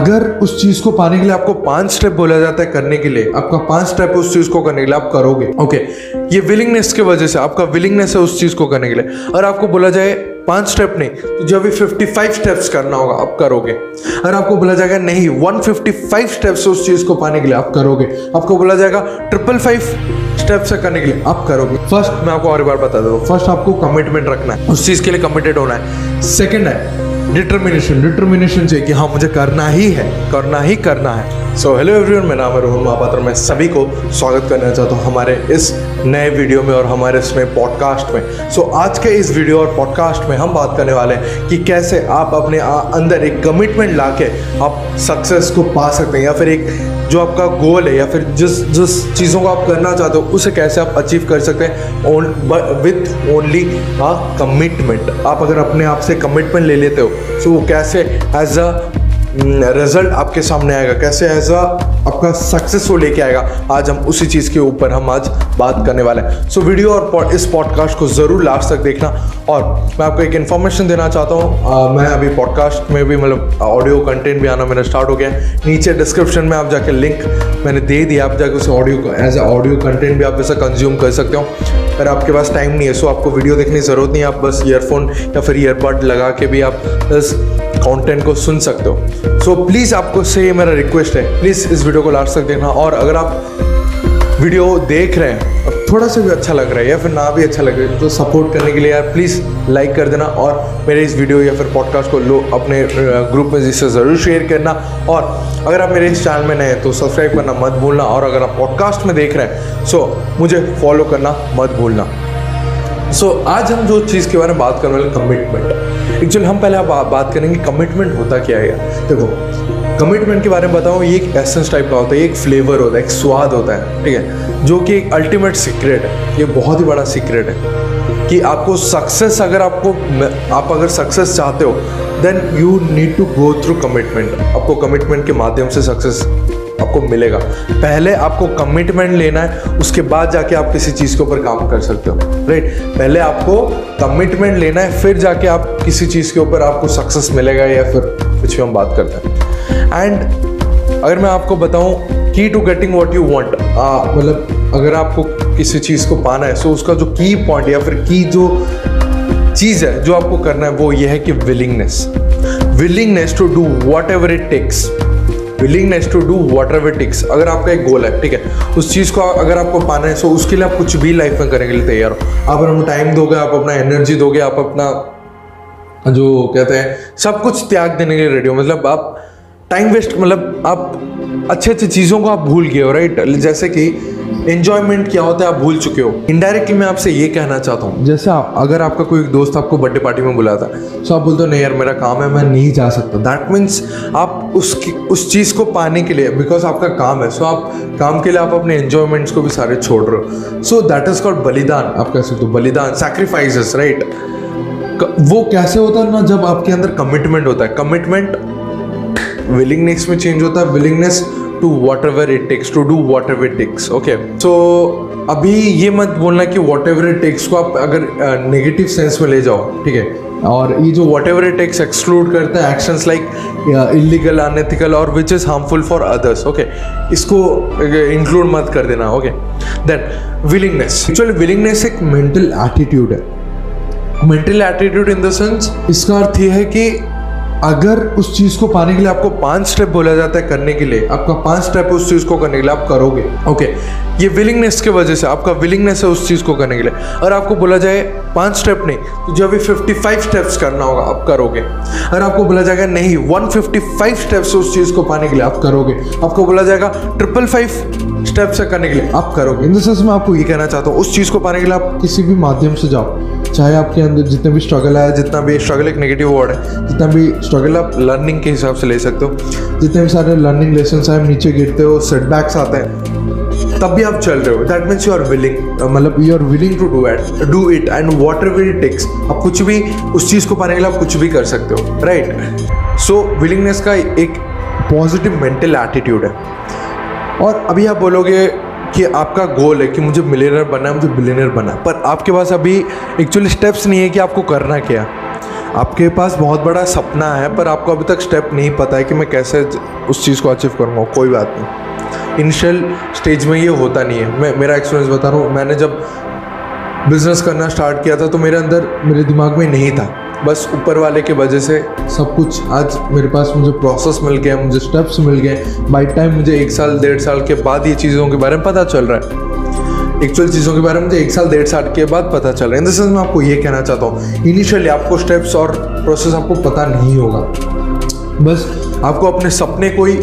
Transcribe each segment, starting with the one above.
अगर उस चीज़ को पाने के लिए आपको पाँच स्टेप बोला जाता है करने के लिए, आपका पाँच स्टेप उस चीज़ को करने के लिए आप करोगे। ओके ये विलिंगनेस की वजह से, आपका विलिंगनेस है उस चीज़ को करने के लिए। अगर आपको बोला जाए पाँच स्टेप नहीं तो जो अभी 55 स्टेप्स करना होगा, आप करोगे। अगर आपको बोला जाएगा नहीं 155 स्टेप्स उस चीज़ को पाने के लिए आप करोगे। आपको बोला जाएगा ट्रिपल फाइव स्टेप से करने के लिए आप करोगे। फ़र्स्ट मैं आपको और एक बार बता दूँ फ़र्स्ट आपको कमिटमेंट रखना है। उस चीज़ के लिए कमिटेड होना है। सेकेंड है डिटर्मिनेशन डिटर्मिनेशन चाहिए कि हाँ मुझे करना ही है करना ही करना है। सो हेलो एवरीवन मेरा नाम है रोहन महापात्र। मैं सभी को स्वागत करना चाहता हूँ हमारे इस नए वीडियो में और हमारे इसमें पॉडकास्ट में। सो so, आज के इस वीडियो और पॉडकास्ट में हम बात करने वाले हैं कि कैसे आप अपने अंदर एक कमिटमेंट ला के आप सक्सेस को पा सकते हैं या फिर एक जो आपका गोल है या फिर जिस जिस चीज़ों को आप करना चाहते हो उसे कैसे आप अचीव कर सकते हैं। विथ ओनली अ कमिटमेंट आप अगर अपने आप से कमिटमेंट ले लेते हो तो वो कैसे एज अ रिज़ल्ट आपके सामने आएगा? कैसे एज अ आपका सक्सेस वो लेके आएगा? आज हम उसी चीज़ के ऊपर हम आज बात करने वाले हैं। सो so, वीडियो और इस पॉडकास्ट को ज़रूर लास्ट तक देखना। और मैं आपको एक इन्फॉर्मेशन देना चाहता हूँ। मैं अभी पॉडकास्ट में भी मतलब ऑडियो कंटेंट भी आना मेरा स्टार्ट हो गया है। नीचे डिस्क्रिप्शन में आप जाके लिंक मैंने दे दिया। आप जाके उसे audio as a audio content भी आप ऐसा कंज्यूम कर सकते हो। अगर आपके पास टाइम नहीं है सो आपको वीडियो देखने की ज़रूरत नहीं है आप बस ईयरफोन या फिर ईयरबड लगा के भी आप बस कंटेंट को सुन सकते हो। सो so, प्लीज़ आपको से ये मेरा रिक्वेस्ट है प्लीज़ इस वीडियो को लास्ट तक देखना। और अगर आप वीडियो देख रहे हैं थोड़ा सा भी अच्छा लग रहा है या फिर ना भी अच्छा लग रहा है तो सपोर्ट करने के लिए यार प्लीज़ लाइक कर देना और मेरे इस वीडियो या फिर पॉडकास्ट को लो अपने ग्रुप में जिससे ज़रूर शेयर करना और अगर आप मेरे इस चैनल में नए हैं तो सब्सक्राइब करना मत भूलना और अगर आप पॉडकास्ट में देख रहे हैं सो मुझे फॉलो करना मत भूलना। सो so, आज हम जो चीज़ के बारे में बात करने वाले कमिटमेंट एक्चुअली हम पहले आप बात करेंगे कमिटमेंट होता क्या है देखो कमिटमेंट के बारे में बताऊँ, ये एक एसेंस टाइप का होता है एक फ्लेवर होता है, एक स्वाद होता है, ठीक है? जो कि एक अल्टीमेट सीक्रेट है, ये बहुत ही बड़ा सीक्रेट है। कि आपको सक्सेस अगर आपको आप अगर सक्सेस चाहते हो then you need to go through commitment आपको कमिटमेंट के माध्यम से सक्सेस आपको मिलेगा। पहले आपको कमिटमेंट लेना है, उसके बाद जाके आप किसी चीज़ के ऊपर काम कर सकते हो राइट पहले आपको कमिटमेंट लेना है, फिर जाके आप किसी चीज़ के ऊपर आपको सक्सेस मिलेगा या फिर कुछ भी हम बात करते हैं। एंड अगर मैं आपको बताऊँ की to getting what you want मतलब अगर आपको किसी चीज़ को पाना है सो so उसका जो की पॉइंट या फिर की जो चीज़ है, जो आपको करना है, वो ये है कि willingness willingness to do whatever it takes willingness to do whatever takes अगर आपका एक गोल है, ठीक है? उस चीज़ को अगर आपको पाना है सो उसके लिए आप कुछ भी लाइफ में करने के लिए तैयार हो। आप अपना टाइम दोगे, आप अपना एनर्जी दोगे, आप अपना जो कहते हैं, सब कुछ त्याग देने के लिए रेडी हो। मतलब आप टाइम वेस्ट मतलब आप अच्छे अच्छे चीज़ों को आप भूल गए हो राइट जैसे कि एंजॉयमेंट क्या होता है, आप भूल चुके हो। इनडायरेक्टली मैं आपसे ये कहना चाहता हूँ, जैसे आप, अगर आपका कोई दोस्त आपको बर्थडे पार्टी में बुलाता है तो आप बोलते हो, नहीं यार, मेरा काम है, मैं नहीं जा सकता। दैट मीन्स आप उसकी, उस चीज़ को पाने के लिए बिकॉज़ आपका काम है सो आप काम के लिए आप अपने इन्जॉयमेंट्स को भी सारे छोड़ रहे हो। सो दैट इज़ कॉल्ड बलिदान, आप कह सकते हो, बलिदान सेक्रीफाइसेस राइट वो कैसे होता है ना, जब आपके अंदर कमिटमेंट होता है। कमिटमेंट विलिंगनेस में चेंज होता है willingness to whatever it takes to do whatever it takes okay so अभी ये मत बोलना कि वॉट एवर इट टेक्स को आप अगर नेगेटिव uh, सेंस में ले जाओ ठीक है? और ये जो whatever it takes exclude करता है एक्शंस लाइक इलीगल अनएथिकल और which is harmful for others okay इसको इंक्लूड मत कर देना okay then willingness actually willingness एक मेंटल एटीट्यूड है। Mental attitude in the sense इसका अर्थ ये है कि अगर उस चीज़ को पाने के लिए आपको पाँच स्टेप बोला जाता है करने के लिए, आपका पाँच स्टेप उस चीज़ को करने के लिए आप करोगे। ओके ये विलिंगनेस की वजह से, आपका विलिंगनेस है उस चीज़ को करने के लिए। और आपको बोला जाए पाँच स्टेप नहीं तो जो अभी 55 स्टेप्स करना होगा, आप करोगे। अगर आपको बोला जाएगा नहीं 155 स्टेप्स उस चीज़ को पाने के लिए आप करोगे। आपको बोला जाएगा ट्रिपल फाइव स्टेप से करने के लिए आप करोगे। इन सेंस मैं आपको ये कहना चाहता हूँ, उस चीज़ को पाने के लिए आप किसी भी माध्यम से जाओ। चाहे आपके अंदर जितने भी स्ट्रगल है, जितना भी स्ट्रगल एक नेगेटिव वर्ड है, जितना भी स्ट्रगल आप लर्निंग के हिसाब से ले सकते हो, जितने भी सारे लर्निंग लेसन आए नीचे गिरते हो सेटबैक्स आते हैं, तब भी आप चल रहे हो। That means you are willing मतलब you are willing to do it do it and whatever it takes आप कुछ भी उस चीज़ को पाने के लिए आप कुछ भी कर सकते हो राइट सो विलिंगनेस का एक पॉजिटिव मेंटल एटीट्यूड है। और अभी आप बोलोगे कि आपका गोल है कि मुझे मिलेनर बनना है, मुझे बिलेनियर बनना है। पर आपके पास अभी एक्चुअली स्टेप्स नहीं है कि आपको करना क्या। आपके पास बहुत बड़ा सपना है, पर आपको अभी तक स्टेप नहीं पता है कि मैं कैसे उस चीज़ को अचीव करूँगा। कोई बात नहीं। इनिशियल स्टेज में ये होता नहीं है। मैं, मेरा एक्सपीरियंस बता रहा हूँ, मैंने जब बिज़नेस करना स्टार्ट किया था तो मेरे अंदर, मेरे दिमाग में नहीं था। बस ऊपर वाले के वजह से सब कुछ आज मेरे पास मुझे प्रोसेस मिल गया, मुझे स्टेप्स मिल गए। बाई टाइम मुझे एक साल, डेढ़ साल के बाद ये चीज़ों के बारे में पता चल रहा है। एक्चुअल चीज़ों के बारे में मुझे एक साल, डेढ़ साल के बाद पता चल रहा है। इन द मैं आपको ये कहना चाहता हूँ इनिशियली आपको स्टेप्स और प्रोसेस आपको पता नहीं होगा। बस आपको अपने सपने को ही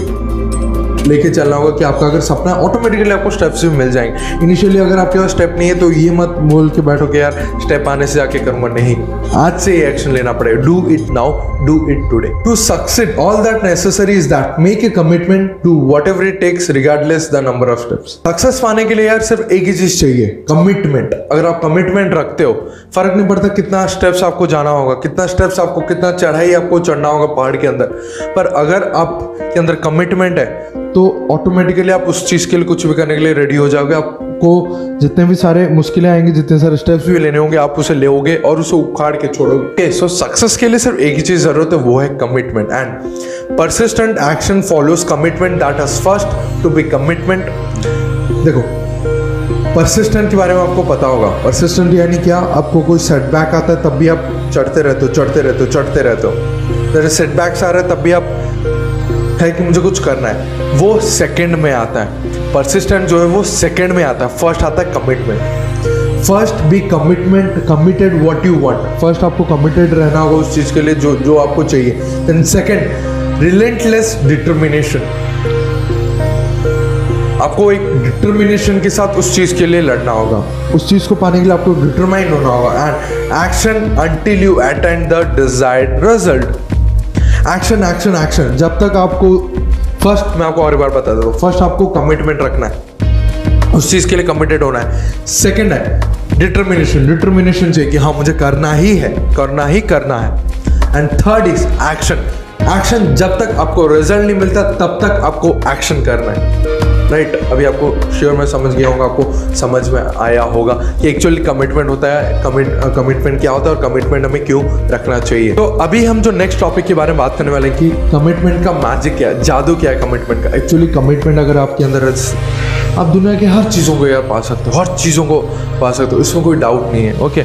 लेके चलना होगा कि आपका अगर सपना है ऑटोमेटिकली आपको स्टेप्स भी मिल जाएँगे। इनिशियली अगर आपके पास स्टेप नहीं है तो ये मत बोल के बैठो कि यार स्टेप आने से जाके करूँगा। नहीं। आज से ये एक्शन लेना पड़ेगा। Do it now do it today to succeed all that necessary is that make a commitment to whatever it takes regardless the number of steps success पाने के लिए यार, सिर्फ़ एक ही चीज़ चाहिए कमिटमेंट अगर आप कमिटमेंट रखते हो, फ़र्क नहीं पड़ता कितना स्टेप्स आपको जाना होगा, कितना स्टेप्स आपको, कितना चढ़ाई आपको चढ़ना होगा पहाड़ के अंदर। पर अगर आप के अंदर कमिटमेंट है तो ऑटोमेटिकली आप उस चीज़ के लिए कुछ भी करने के लिए रेडी हो जाओगे। आपको जितने भी सारे मुश्किलें आएँगी, जितने सारे स्टेप्स भी लेने होंगे, आप उसे लोगे और उसे उखाड़ के छोड़ोगे। सो सक्सेस के लिए सिर्फ़ एक ही चीज़ ज़रूरत है, वो है commitment and persistent action follows commitment that is first to be commitment देखो परसिस्टेंट के बारे में आपको पता होगा। परसिस्टेंट यानी क्या? आपको कोई सेटबैक आता है, तब भी आप चढ़ते रहते हो, चढ़ते रहते हो, चढ़ते रहते हो। जैसे सेटबैक्स आ रहे हैं, तब भी आप है कि मुझे कुछ करना है। वो सेकंड में आता है। परसिस्टेंट जो है, वो सेकंड में आता है। फ़र्स्ट आता है commitment first be commitment committed what you want first आपको कमिटेड रहना होगा उस चीज़ के लिए जो जो आपको चाहिए। देन सेकंड रिलेंटलेस डिटर्मिनेशन आपको एक डिटर्मिनेशन के साथ उस चीज़ के लिए लड़ना होगा। उस चीज़ को पाने के लिए आपको डिटरमाइन होना होगा। And action until you attend the desired result action action action जब तक आपको फ़र्स्ट मैं आपको और एक बार बता देता हूँ। फ़र्स्ट आपको कमिटमेंट रखना है। उस चीज़ के लिए कमिटेड होना है। सेकेंड है डिटर्मिनेशन डिटर्मिनेशन चाहिए कि हाँ मुझे करना ही है। करना ही करना है। And third is action action जब तक आपको रिज़ल्ट नहीं मिलता, तब तक आपको एक्शन करना है। राइट अभी आपको श्योर मैं समझ गया होगा आपको समझ में आया होगा कि एक्चुअली कमिटमेंट होता है कमिट कमिटमेंट क्या होता है और कमिटमेंट हमें क्यों रखना चाहिए। तो अभी हम जो नेक्स्ट टॉपिक के बारे में बात करने वाले हैं कि कमिटमेंट का मैजिक क्या है, जादू क्या है कमिटमेंट का? एक्चुअली कमिटमेंट अगर आपके अंदर आप दुनिया के हर चीज़ों को यार पा सकते हो, हर चीज़ों को पा सकते हो, इसमें कोई डाउट नहीं है ओके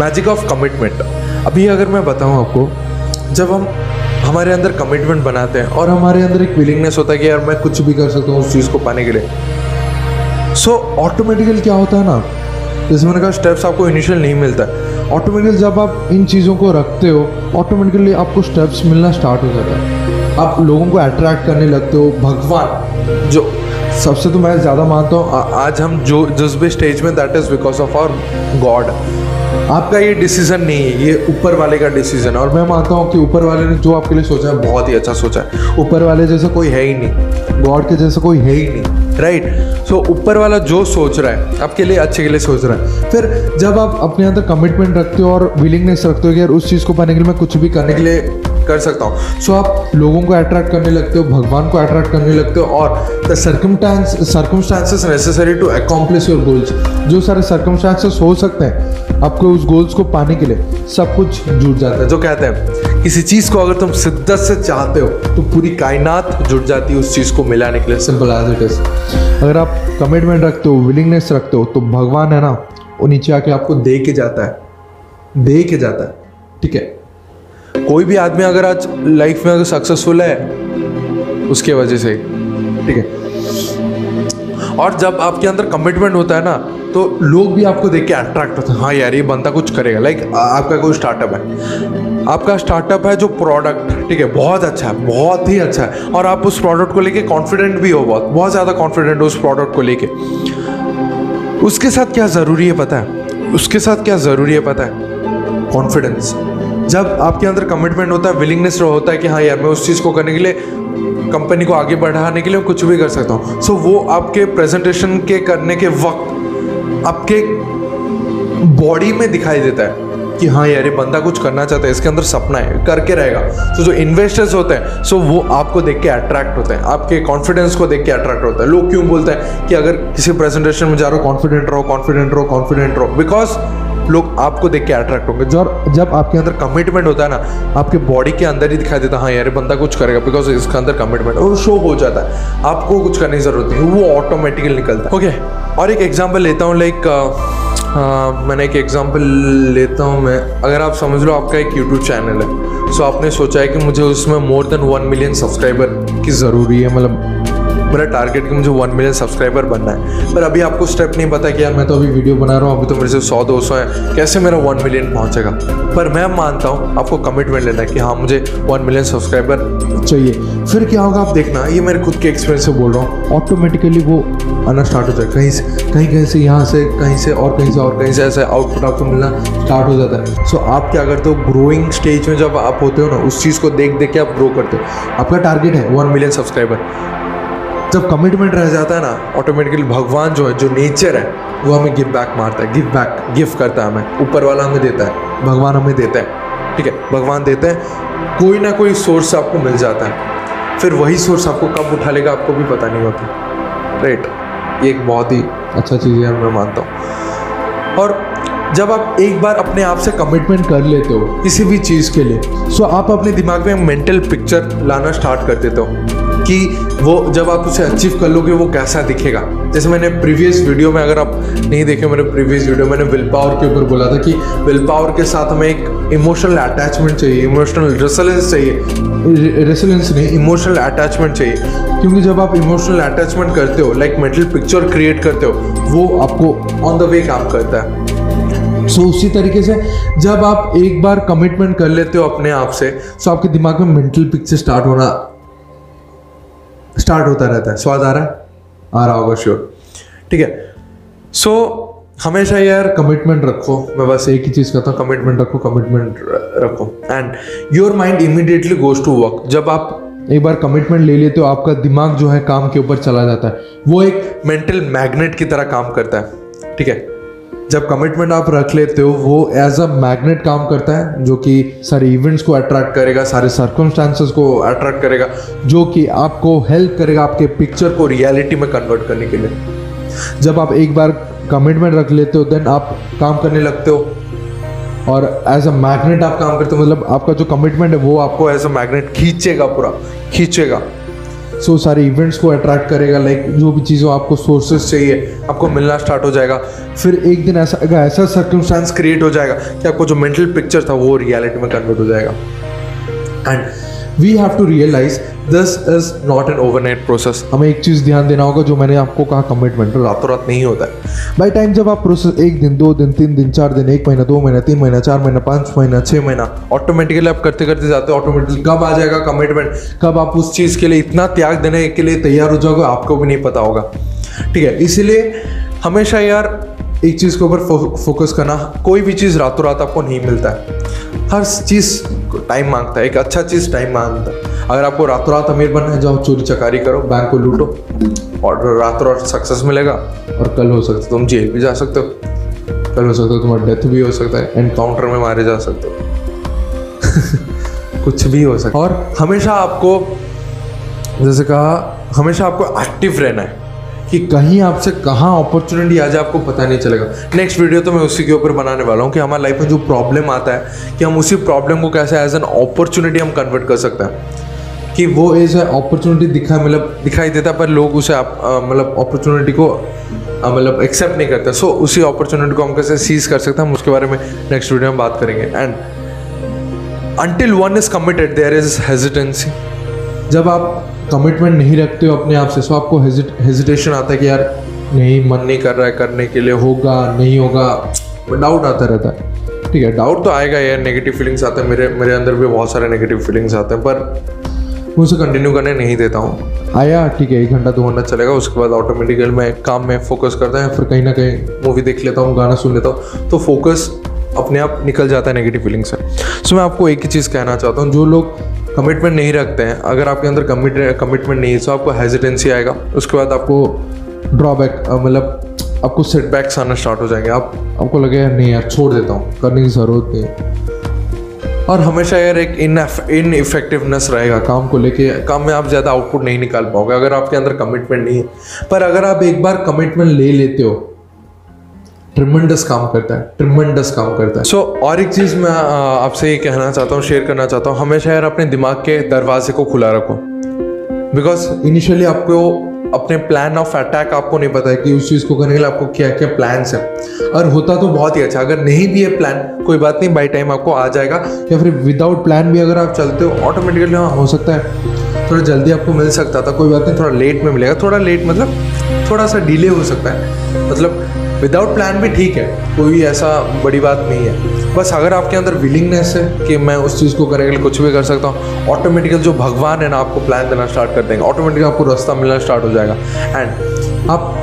मैजिक ऑफ़ कमिटमेंट अभी अगर मैं बताऊँ आपको, जब हम हमारे अंदर कमिटमेंट बनाते हैं और हमारे अंदर एक विलिंगनेस होता है कि यार मैं कुछ भी कर सकता हूँ उस चीज़ को पाने के लिए। सो so, ऑटोमेटिकली क्या होता है ना? जैसे मैंने कहा स्टेप्स आपको इनिशियल नहीं मिलता। ऑटोमेटिकली जब आप इन चीज़ों को रखते हो ऑटोमेटिकली आपको स्टेप्स मिलना स्टार्ट हो जाता है। आप लोगों को अट्रैक्ट करने लगते हो भगवान जो सबसे तो मैं ज़्यादा मानता हूँ आज हम जो जिस भी स्टेज में that is because of our god आपका ये डिसीज़न नहीं है, ये ऊपर वाले का डिसीज़न है। और मैं मानता हूँ कि ऊपर वाले ने जो आपके लिए सोचा है, बहुत ही अच्छा सोचा है। ऊपर वाले जैसे कोई है ही नहीं। गॉड के जैसे कोई है ही नहीं राइट सो ऊपर वाला जो सोच रहा है, आपके लिए अच्छे के लिए सोच रहा है। फिर जब आप अपने अंदर कमिटमेंट रखते हो और विलिंगनेस रखते हो कि यार उस चीज़ को पाने के लिए मैं कुछ भी करने के लिए कर सकता हूँ। सो so, आप लोगों को अट्रैक्ट करने लगते हो भगवान को अट्रैक्ट करने लगते हो और the circumstance circumstances necessary to accomplish your goals जो सारे सर्कमस्टांसेस हो सकते हैं आपको उस गोल्स को पाने के लिए सब कुछ जुट जाता है। जो कहते हैं किसी चीज़ को अगर तुम शिद्दत से चाहते हो तो पूरी कायनात जुट जाती है उस चीज़ को मिलाने के लिए। सिंपल एज इट इज़ अगर आप कमिटमेंट रखते हो विलिंगनेस रखते हो तो भगवान है ना वो नीचे आके आपको दे के जाता है। दे के जाता है। ठीक है? कोई भी आदमी अगर आज लाइफ में अगर सक्सेसफुल है, उसके वजह से। ठीक है? और जब आपके अंदर कमिटमेंट होता है ना तो लोग भी आपको देख के अट्रैक्ट होते हैं। हाँ यार, ये बंदा कुछ करेगा। लाइक आपका कोई स्टार्टअप है। आपका स्टार्टअप है जो प्रोडक्ट ठीक है? बहुत अच्छा है। बहुत ही अच्छा है। और आप उस प्रोडक्ट को लेके कॉन्फिडेंट भी हो बहुत। बहुत ज़्यादा कॉन्फिडेंट हो उस प्रोडक्ट को लेके। उसके साथ क्या ज़रूरी है पता है? उसके साथ क्या ज़रूरी है पता है? कॉन्फिडेंस जब आपके अंदर कमिटमेंट होता है विलिंगनेस होता है कि हाँ यार मैं उस चीज़ को करने के लिए कंपनी को आगे बढ़ाने के लिए कुछ भी कर सकता हूँ। सो so, वो आपके प्रेजेंटेशन के करने के वक्त आपके बॉडी में दिखाई देता है कि हाँ यार ये बंदा कुछ करना चाहता है इसके अंदर सपना है करके रहेगा। तो so, जो इन्वेस्टर्स होते हैं सो so वो आपको देख के अट्रैक्ट होते हैं। आपके कॉन्फिडेंस को देख के अट्रैक्ट होता है। लोग क्यों बोलते हैं कि अगर किसी प्रेजेंटेशन में जा रहे हो कॉन्फिडेंट रहो कॉन्फिडेंट रहो कॉन्फिडेंट रहो? बिकॉज़ लोग आपको देख के अट्रैक्ट होंगे। जब जब आपके अंदर कमिटमेंट होता है ना आपके बॉडी के अंदर ही दिखाई देता है हाँ यार बंदा कुछ करेगा बिकॉज़ इसके अंदर कमिटमेंट वो शो हो जाता है। आपको कुछ करने की ज़रूरत नहीं वो ऑटोमेटिकली निकलता है। ओके और एक एग्ज़ाम्पल लेता हूँ लाइक मैंने एक एग्ज़ाम्पल लेता हूँ मैं। अगर आप समझ लो आपका एक यूट्यूब चैनल है। सो आपने सोचा है कि मुझे उसमें more than one million subscriber की ज़रूरी है मतलब मेरा टारगेट कि मुझे वन मिलियन सब्सक्राइबर बनना है। पर अभी आपको स्टेप नहीं पता कि यार मैं तो अभी वीडियो बना रहा हूँ अभी तो मेरे से सौ दो सौ है। कैसे मेरा वन मिलियन पहुँचेगा? पर मैं मानता हूँ आपको कमिटमेंट लेना है कि हाँ मुझे वन मिलियन सब्सक्राइबर चाहिए। फिर क्या होगा आप देखना ये मेरे खुद के एक्सपीरियंस से बोल रहा हूँ। ऑटोमेटिकली वो आना स्टार्ट हो जाए कहीं से कहीं कहीं से यहाँ से कहीं से और कहीं से और कहीं से ऐसे आउटपुट आपको मिलना स्टार्ट हो जाता है। सो so, आप क्या करते हो ग्रोइंग स्टेज में जब आप होते हो ना उस चीज़ को देख देख के आप ग्रो करते हो। आपका टारगेट है वन मिलियन सब्सक्राइबर जब कमिटमेंट रह जाता है ना ऑटोमेटिकली भगवान जो है, जो नेचर है, वो हमें गिव बैक मारता है गिव बैक गिफ्ट करता है हमें। ऊपर वाला हमें देता है, भगवान हमें देता है, ठीक है? भगवान देते हैं, कोई ना कोई सोर्स आपको मिल जाता है। फिर वही सोर्स आपको कब उठा लेगा, आपको भी पता नहीं होता। राइट ये एक बहुत ही अच्छा चीज़ है, मैं मानता हूँ। और जब आप एक बार अपने आप से कमिटमेंट कर लेते हो, किसी भी चीज़ के लिए सो आप अपने दिमाग में मेंटल पिक्चर लाना स्टार्ट कर देते हो। कि वो जब आप उसे अचीव कर लोगे वो कैसा दिखेगा। जैसे मैंने प्रीवियस वीडियो में अगर आप नहीं देखे मेरे प्रीवियस वीडियो मैंने विल पावर के ऊपर बोला था कि विल पावर के साथ हमें एक इमोशनल अटैचमेंट चाहिए इमोशनल रेसिलेंस चाहिए। रेसिलेंस नहीं इमोशनल अटैचमेंट चाहिए। क्योंकि जब आप इमोशनल अटैचमेंट करते हो लाइक मेंटल पिक्चर क्रिएट करते हो वो आपको ऑन द वे काम करता है। सो so, उसी तरीके से जब आप एक बार कमिटमेंट कर लेते हो अपने आप से तो आपके दिमाग में मेंटल पिक्चर स्टार्ट होना स्टार्ट होता रहता है। स्वाद आ रहा है? आ रहा होगा श्योर ठीक है। सो so, हमेशा यार कमिटमेंट रखो। मैं बस एक ही चीज़ कहता हूँ कमिटमेंट रखो कमिटमेंट रखो। And your mind immediately goes to work जब आप एक बार कमिटमेंट ले लेते हो आपका दिमाग जो है काम के ऊपर चला जाता है। वो एक मेंटल मैग्नेट की तरह काम करता है। ठीक है? जब कमिटमेंट आप रख लेते हो, वो एज अ मैग्नेट काम करता है, जो कि सारे इवेंट्स को अट्रैक्ट करेगा, सारे सर्कमस्टांसेस को अट्रैक्ट करेगा, जो कि आपको हेल्प करेगा आपके पिक्चर को रियलिटी में कन्वर्ट करने के लिए। जब आप एक बार कमिटमेंट रख लेते हो देन आप काम करने लगते हो। और एज अ मैग्नेट आप काम करते हो मतलब आपका जो कमिटमेंट है, वो आपको एज अ मैग्नेट खींचेगा पूरा, खींचेगा। सो सारे इवेंट्स को अट्रैक्ट करेगा लाइक जो भी चीज़ों आपको सोर्सेस चाहिए, आपको मिलना स्टार्ट हो जाएगा। फिर एक दिन ऐसा ऐसा सर्कमस्टांस क्रिएट हो जाएगा कि आपको जो मेंटल पिक्चर था, वो रियलिटी में कन्वर्ट हो जाएगा। And we have to realize this is not an overnight process हमें एक चीज़ ध्यान देना होगा जो मैंने आपको कहा कमिटमेंट रातों रात नहीं होता है। बाई टाइम जब आप प्रोसेस एक दिन, दो दिन, तीन दिन, चार दिन, एक महीना, दो महीना, तीन महीना, चार महीना, पाँच महीना छः महीना ऑटोमेटिकली आप करते करते जाते हो ऑटोमेटिकली कब आ जाएगा कमिटमेंट कब आप उस चीज़ के लिए इतना त्याग देने के लिए तैयार हो जाओगे, आपको भी नहीं पता होगा। ठीक है, इसीलिए हमेशा यार एक चीज़ के ऊपर फोकस करना, कोई भी चीज़ रातों रात आपको नहीं मिलता है। हर चीज़ टाइम माँगता है, एक अच्छा चीज़ टाइम माँगता है। अगर आपको रातों रात अमीर बनना है, जाओ, चोरी चकारी करो, बैंक को लूटो, और रातों रात सक्सेस मिलेगा, और कल हो सकता है तुम जेल भी जा सकते हो। कल हो सकता है तुम्हारा डेथ भी हो सकता है एनकाउंटर में मारे जा सकते हो। कुछ भी हो सकता है। और हमेशा आपको, जैसे कहा, हमेशा आपको एक्टिव रहना है। कि कहीं आपसे कहाँ अपॉर्चुनिटी आ जाए आपको पता नहीं चलेगा। नेक्स्ट वीडियो तो मैं उसी के ऊपर बनाने वाला हूँ कि हमारे लाइफ में जो प्रॉब्लम आता है कि हम उसी प्रॉब्लम को कैसे एज एन अपॉर्चुनिटी हम कन्वर्ट कर सकते हैं। कि वो एज ए अपॉर्चुनिटी दिखा मतलब दिखाई देता है पर लोग उसे मतलब अपॉर्चुनिटी को मतलब एक्सेप्ट नहीं करते। सो so, उसी अपॉर्चुनिटी को हम कैसे सीज कर सकते हैं हम उसके बारे में नेक्स्ट वीडियो में बात करेंगे। And until one is committed there is hesitancy जब आप कमिटमेंट नहीं रखते हो अपने आप से सो आपको हेजिटेशन आता है कि यार, नहीं, मन नहीं कर रहा है करने के लिए, होगा, नहीं होगा डाउट आता रहता है। ठीक है डाउट तो आएगा यार नेगेटिव फीलिंग्स आते हैं, मेरे मेरे अंदर भी बहुत सारे नेगेटिव फीलिंग्स आते हैं, पर मैं उसे कंटिन्यू करने नहीं देता हूँ। आया, ठीक है, एक घंटा, दो घंटा चलेगा, उसके बाद ऑटोमेटिकली मैं काम में फोकस करता है फिर कहीं ना कहीं मूवी देख लेता हूँ, गाना सुन लेता हूँ तो फोकस अपने आप निकल जाता है नेगेटिव फीलिंग से। सो मैं आपको एक ही चीज़ कहना चाहता हूँ, जो लोग कमिटमेंट नहीं रखते हैं। अगर आपके अंदर कमिट कमिटमेंट नहीं है तो आपको हेजिटेंसी आएगा। उसके बाद आपको ड्रॉबैक मतलब आपको सेटबैक्स आना स्टार्ट हो जाएँगे। आप आपको लगेगा नहीं यार, छोड़ देता हूँ। करने की ज़रूरत नहीं और हमेशा यार एक इन इन इफेक्टिवनेस रहेगा काम को लेके। काम में आप ज़्यादा आउटपुट नहीं निकाल पाओगे अगर आपके अंदर कमिटमेंट नहीं है। पर अगर आप एक बार कमिटमेंट ले लेते हो ट्रिमेंडस काम करता है ट्रिमेंडस काम करता है। सो so, और एक चीज़ मैं आपसे ये कहना चाहता हूँ शेयर करना चाहता हूँ हमेशा यार अपने दिमाग के दरवाजे को खुला रखो। बिकॉज़ इनिशियली आपको अपने प्लान ऑफ़ अटैक आपको नहीं पता है कि उस चीज़ को करने के लिए आपको क्या क्या प्लान्स है। और होता तो बहुत ही अच्छा अगर नहीं भी है प्लान कोई बात नहीं बाई टाइम आपको आ जाएगा। या फिर विदाउट प्लान भी अगर आप चलते हो ऑटोमेटिकली हाँ हो सकता है थोड़ा जल्दी आपको मिल सकता था कोई बात नहीं थोड़ा लेट में मिलेगा थोड़ा लेट मतलब थोड़ा सा डिले हो सकता है। मतलब विदाउट प्लान भी ठीक है, कोई ऐसा बड़ी बात नहीं है। बस अगर आपके अंदर विलिंगनेस है कि मैं उस चीज़ को करने के लिए कुछ भी कर सकता हूँ ऑटोमेटिकल जो भगवान है ना आपको प्लान देना स्टार्ट कर देंगे। ऑटोमेटिकली आपको रास्ता मिलना स्टार्ट हो जाएगा। एंड आप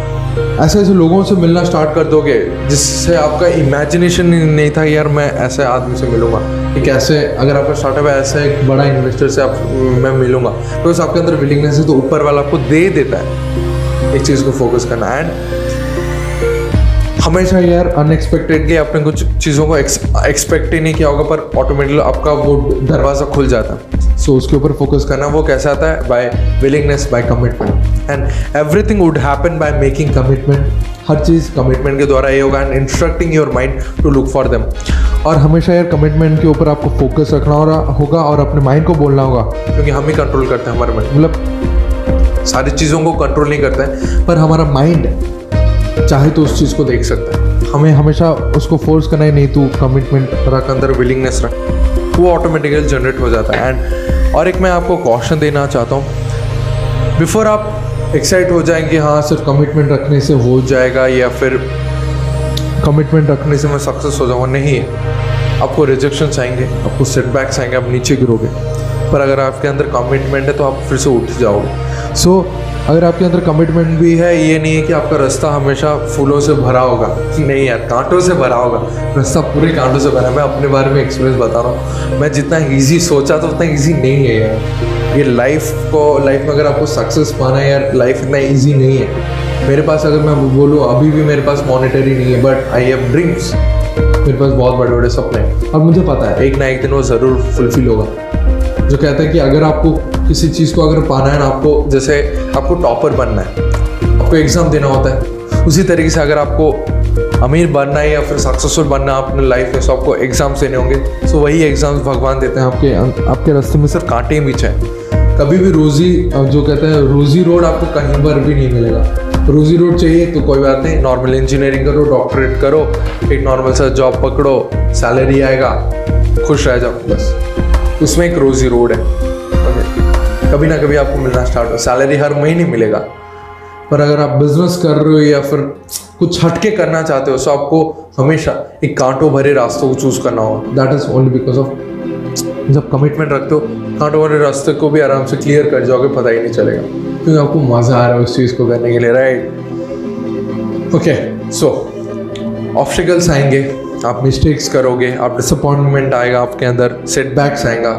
ऐसे ऐसे लोगों से मिलना स्टार्ट कर दोगे, जिससे आपका इमेजिनेशन नहीं था यार मैं ऐसे आदमी से मिलूँगा। कि कैसे, अगर आपका स्टार्टअप है, ऐसे एक बड़ा इन्वेस्टर से आप, मैं मिलूँगा। तो आपके अंदर विलिंगनेस है तो ऊपर वाला आपको दे देता है, एक चीज़ को फोकस करना। एंड हमेशा यार अनएक्सपेक्टेडली आपने कुछ चीज़ों को एक्सपेक्ट ही नहीं किया होगा, पर ऑटोमेटिकली आपका वो दरवाज़ा खुल जाता। है सो उसके ऊपर फोकस करना, वो कैसे आता है? By willingness by commitment and everything would happen by making commitment हर चीज़ कमिटमेंट के द्वारा ये होगा and instructing your mind to look for them और हमेशा यार कमिटमेंट के ऊपर आपको फोकस रखना होगा और अपने माइंड को बोलना होगा। क्योंकि हम ही कंट्रोल करते हैं हमारे माइंड मतलब सारी चीज़ों को कंट्रोल नहीं करते हैं, पर हमारा माइंड चाहे तो उस चीज़ को देख सकता है। हमें हमेशा उसको फोर्स करना ही नहीं तू कमिटमेंट रख अंदर विलिंगनेस रख। वो ऑटोमेटिकली जनरेट हो जाता है। एंड और एक मैं आपको कॉशन देना चाहता हूँ। बिफोर आप एक्साइट हो जाएँगे हाँ सिर्फ़ कमिटमेंट रखने से हो जाएगा या फिर कमिटमेंट रखने से मैं सक्सेस हो जाऊँगा नहीं आपको रिजेक्शन आएँगे आपको सेटबैक्स आएँगे आप नीचे गिरोगे। पर अगर आपके अंदर कमिटमेंट है तो आप फिर से उठ जाओगे। सो so, अगर आपके अंदर कमिटमेंट भी है, ये नहीं है कि आपका रास्ता हमेशा फूलों से भरा होगा। नहीं यार, कांटों से भरा होगा। रास्ता पूरे कांटों से भरा है। मैं अपने बारे में एक्सपीरियंस बता रहा हूँ। मैं जितना ईजी सोचा था, उतना ईजी नहीं है यार। ये लाइफ को लाइफ में अगर आपको सक्सेस पाना है यार लाइफ इतना ईजी नहीं है। मेरे पास अगर मैं बोलूँ, अभी भी मेरे पास मॉनिटरी नहीं है बट आई हैव ड्रीम्स मेरे पास बहुत बड़े बड़े सपने हैं। और मुझे पता है, एक ना एक दिन वो ज़रूर फुलफिल होगा। जो कहता है कि अगर आपको किसी चीज़ को अगर पाना है ना आपको, जैसे आपको टॉपर बनना है, आपको एग्ज़ाम देना होता है, उसी तरीके से अगर आपको अमीर बनना है या फिर सक्सेसफुल बनना है अपने लाइफ में सो आपको एग्ज़ाम्स देने होंगे। सो वही एग्ज़ाम्स भगवान देते हैं आपके आपके रास्ते में सिर्फ़ कांटे बीच है। कभी भी रोज़ी जो कहते हैं, रोज़ी रोड आपको कहीं पर भी नहीं मिलेगा। रोज़ी रोड चाहिए तो कोई बात नहीं नॉर्मल इंजीनियरिंग करो डॉक्टरेट करो, एक नॉर्मल सा जॉब पकड़ो सैलरी आएगा, खुश रह जाओ, बस। उसमें एक रोज़ी रोड है। कभी ना कभी आपको मिलना स्टार्ट हो सैलरी हर महीने मिलेगा। पर अगर आप बिज़नेस कर रहे हो या फिर कुछ हटके करना चाहते हो तो आपको हमेशा एक कांटों भरे रास्तों को चूज़ करना होगा। That is only because of जब कमिटमेंट रखते हो, कांटों भरे रास्ते को भी आराम से क्लियर कर जाओगे, पता ही नहीं चलेगा। क्योंकि आपको मज़ा आ रहा है उस चीज़ को करने के लिए राइट ओके सो ऑप्टिकल्स आएँगे। आप मिस्टेक्स करोगे, आप डिसअपॉइंटमेंट आएगा आपके अंदर सेटबैक्स आएगा।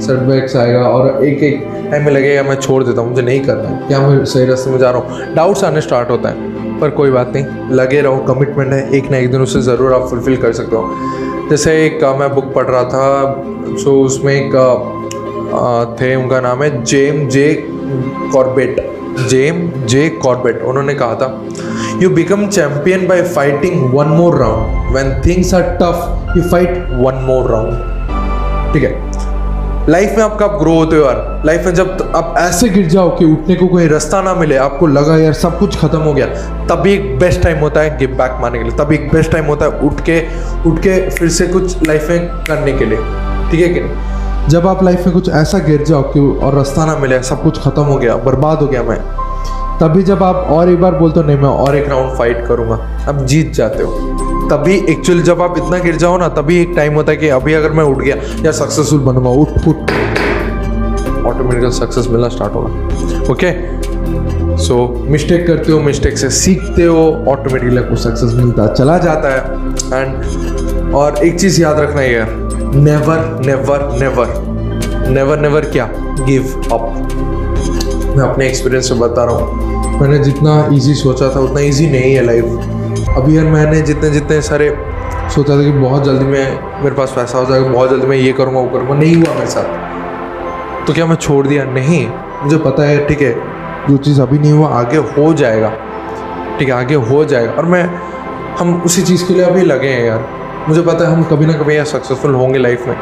सेटबैक्स आएगा और एक एक टाइम में लगेगा मैं छोड़ देता हूँ, मुझे नहीं करना है। क्या मैं सही रास्ते में जा रहा हूँ। डाउट्स आने स्टार्ट होता है, पर कोई बात नहीं, लगे रहो कमिटमेंट है, एक ना एक दिन उसे ज़रूर आप फुलफ़िल कर सकते हो। जैसे एक मैं बुक पढ़ रहा था सो उसमें एक थे, उनका नाम है Jim, J Corbett, Jim, J Corbett, उन्होंने कहा था you become champion by fighting one more round when things are tough you fight one more round ठीक है? लाइफ में आपका आप ग्रो होते हो यार। लाइफ में जब आप ऐसे गिर जाओ कि उठने को कोई रास्ता ना मिले, आपको लगा यार सब कुछ खत्म हो गया। तभी एक बेस्ट टाइम होता है गिव बैक मारने के लिए। तभी एक बेस्ट टाइम होता है उठ के उठ के फिर से कुछ लाइफ में करने के लिए। ठीक है कि नहीं? जब आप लाइफ में कुछ ऐसा गिर जाओ कि और रास्ता ना मिले, सब कुछ खत्म हो गया, बर्बाद हो गया मैं, तभी जब आप और एक बार बोलते हो, नहीं, मैं और एक राउंड फाइट करूँगा। अब जीत जाते हो। तभी एक्चुअल जब आप इतना गिर जाओ ना, तभी एक टाइम होता है कि अभी अगर मैं उठ गया, या सक्सेसफुल बनूँगा उठ उठ। ऑटोमेटिकल सक्सेस मिलना स्टार्ट होगा। ओके सो मिस्टेक करते हो मिस्टेक से सीखते हो ऑटोमेटिकली आपको सक्सेस मिलता, चला जाता है। एंड और एक चीज़ याद रखना है। यार never never never never never क्या? गिव अप मैं अपने एक्सपीरियंस से बता रहा हूँ। मैंने जितना इजी सोचा था, उतना इजी नहीं है लाइफ अभी यार मैंने जितने जितने सारे सोचा था कि बहुत जल्दी में मेरे पास पैसा हो जाएगा, बहुत जल्दी मैं ये करूँगा, वो करूँगा, नहीं हुआ मेरे साथ। तो क्या मैं छोड़ दिया? नहीं। मुझे पता है, ठीक है, जो चीज़ अभी नहीं हुआ, आगे हो जाएगा। ठीक है, आगे हो जाएगा। और मैं हम उसी चीज़ के लिए अभी लगे हैं यार। मुझे पता है हम कभी ना कभी यहाँ सक्सेसफुल होंगे लाइफ में।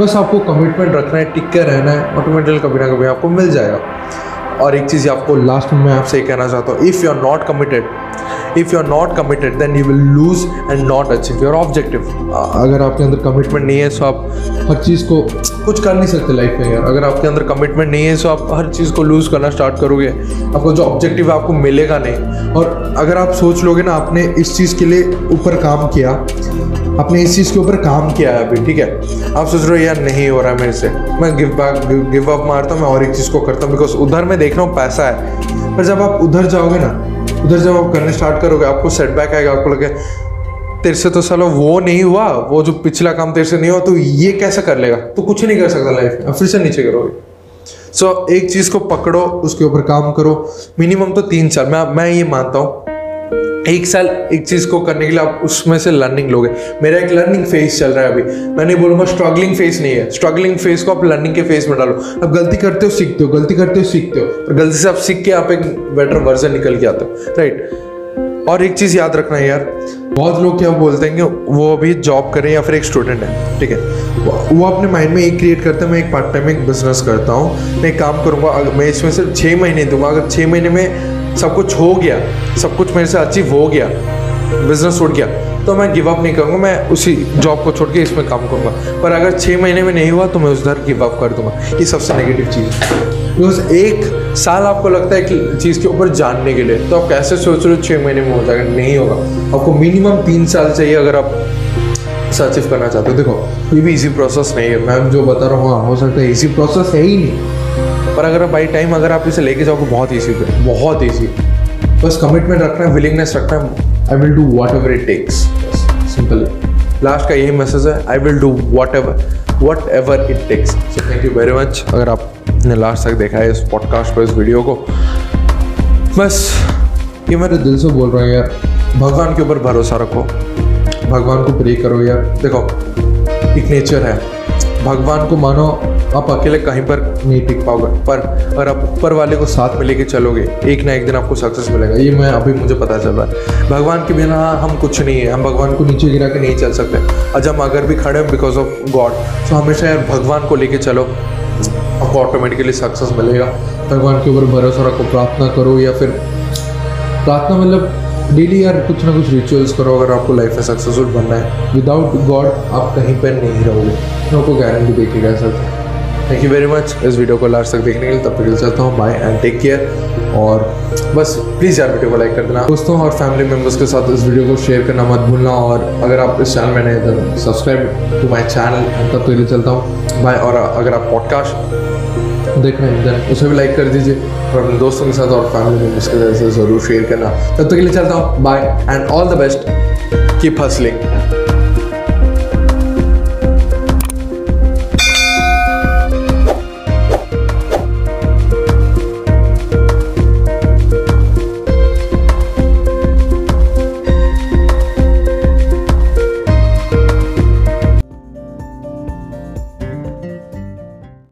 बस आपको कमिटमेंट रखना है, टिक के रहना है ऑटोमेटिकली कभी ना कभी आपको मिल जाएगा। और एक चीज़ आपको लास्ट में मैं आपसे कहना चाहता हूँ if you are not committed if you are not committed then you will lose and not achieve your objective अगर आपके अंदर कमिटमेंट नहीं है तो आप हर चीज़ को कुछ कर नहीं सकते लाइफ में यार। अगर आपके अंदर कमिटमेंट नहीं है सो आप हर चीज़ को लूज़ करना स्टार्ट करोगे। आपको जो ऑब्जेक्टिव है, आपको मिलेगा नहीं। और अगर आप सोच लोगे ना, आपने इस चीज़ के लिए ऊपर काम किया, आपने इस चीज़ के ऊपर काम किया है अभी, ठीक है? आप सोच रहे हो, यार, नहीं हो रहा है मेरे से। मैं गिव बैक गिव अप मारता हूँ, मैं और एक चीज़ को करता हूँ बिकॉज़ उधर मैं देख रहा हूँ पैसा है। पर जब आप उधर जाओगे ना उधर जब आप करने स्टार्ट करोगे आपको सेटबैक आएगा आपको लगे तेरे से तो सालो वो नहीं हुआ वो जो पिछला काम तेरे से नहीं हुआ तो ये कैसे कर लेगा? तो कुछ नहीं कर सकता लाइफ में फिर से नीचे करोगे। सो so, एक चीज़ को पकड़ो उसके ऊपर काम करो। मिनिमम तो तीन चार मैं मैं ये मानता हूँ एक साल एक चीज़ को करने के लिए आप उसमें से लर्निंग लोगे। मेरा एक लर्निंग फ़ेज़ चल रहा है अभी। मैं नहीं बोलूँगा स्ट्रगलिंग फ़ेज़ नहीं है। स्ट्रगलिंग फ़ेज़ को आप लर्निंग के फ़ेज़ में डालो। अब गलती करते हो, सीखते हो। गलती करते हो, सीखते हो। और गलती से आप सीख के आप एक बेटर वर्जन निकल के आते हो। राइट और एक चीज़ याद रखना है यार। बहुत लोग क्या बोलते हैं कि वो अभी जॉब करें या फिर एक स्टूडेंट है। ठीक है? वो अपने माइंड में एक क्रिएट करते हैं। मैं एक पार्ट टाइम एक बिज़नेस करता हूँ। मैं काम करूँगा। मैं इसमें सिर्फ़ छः महीने दूँगा। अगर छः महीने में सब कुछ हो गया सब कुछ मेरे से अचीव हो गया बिज़नेस उठ गया तो मैं गिव अप नहीं करूँगा मैं उसी जॉब को छोड़ के इसमें काम करूँगा। पर अगर छः महीने में नहीं हुआ तो मैं उधर गिव अप कर दूँगा। ये सबसे नेगेटिव चीज़ बिकॉज़ एक साल आपको लगता है कि चीज़ के ऊपर जानने के लिए तो आप कैसे सोच रहे हो छः महीने में हो जाएगा? नहीं होगा। आपको मिनिमम तीन साल चाहिए अगर आप अचीव करना चाहते हो। देखो ये भी इजी प्रोसेस नहीं है। मैं जो बता रहा हाँ, हो सकता है इजी प्रोसेस है ही नहीं। पर अगर बाई टाइम अगर आप इसे लेके जाओगे, बहुत ईजी है बहुत ईजी बस कमिटमेंट रखना है विलिंगनेस रखना है I will do whatever it takes simple last का यही मैसेज है I will do whatever whatever it takes so thank you very much अगर आपने लास्ट तक देखा है इस पॉडकास्ट पर, इस वीडियो को, बस, ये मेरे दिल से बोल रहा हूँ यार, भगवान के ऊपर भरोसा रखो। भगवान को प्रे करो यार। देखो, एक नेचर है। भगवान को मानो आप अकेले कहीं पर नहीं टिक पाओगे। पर अगर आप ऊपर वाले को साथ में लेके चलोगे, एक ना एक दिन आपको सक्सेस मिलेगा। ये मैं अभी मुझे पता चल रहा है। भगवान के बिना हम कुछ नहीं है। हम भगवान को नीचे गिरा के नहीं चल सकते। आज हम अगर भी खड़े हैं बिकॉज़ ऑफ़ गॉड तो हमेशा यार भगवान को लेके चलो। आपको ऑटोमेटिकली सक्सेस मिलेगा। भगवान के ऊपर भरोसा रखो, प्रार्थना करो या फिर प्रार्थना मतलब डेली यार कुछ ना कुछ रिचुअल्स करो अगर आपको लाइफ में सक्सेसफुल बनना है। विदाउट गॉड आप कहीं पर नहीं रहोगे। मैं आपको गारंटी दे के कह थैंक यू वेरी मच इस वीडियो को लास्ट तक देखने के लिए तब तक चाहता हूँ. बाय एंड टेक केयर और बस प्लीज़ यार वीडियो को लाइक कर देना. दोस्तों और फैमिली मेंबर्स के साथ इस वीडियो को शेयर करना मत भूलना. और अगर आप इस चैनल में नए तो सब्सक्राइब टू माई चैनल तब तक चलता हूँ. बाय और अगर आप पॉडकास्ट देख रहे हैं उसे भी लाइक कर दीजिए. और अपने दोस्तों के साथ और फैमिली मेंबर्स के साथ ज़रूर शेयर करना. तब तक के लिए चलता हूँ. Bye and all the best keep hustling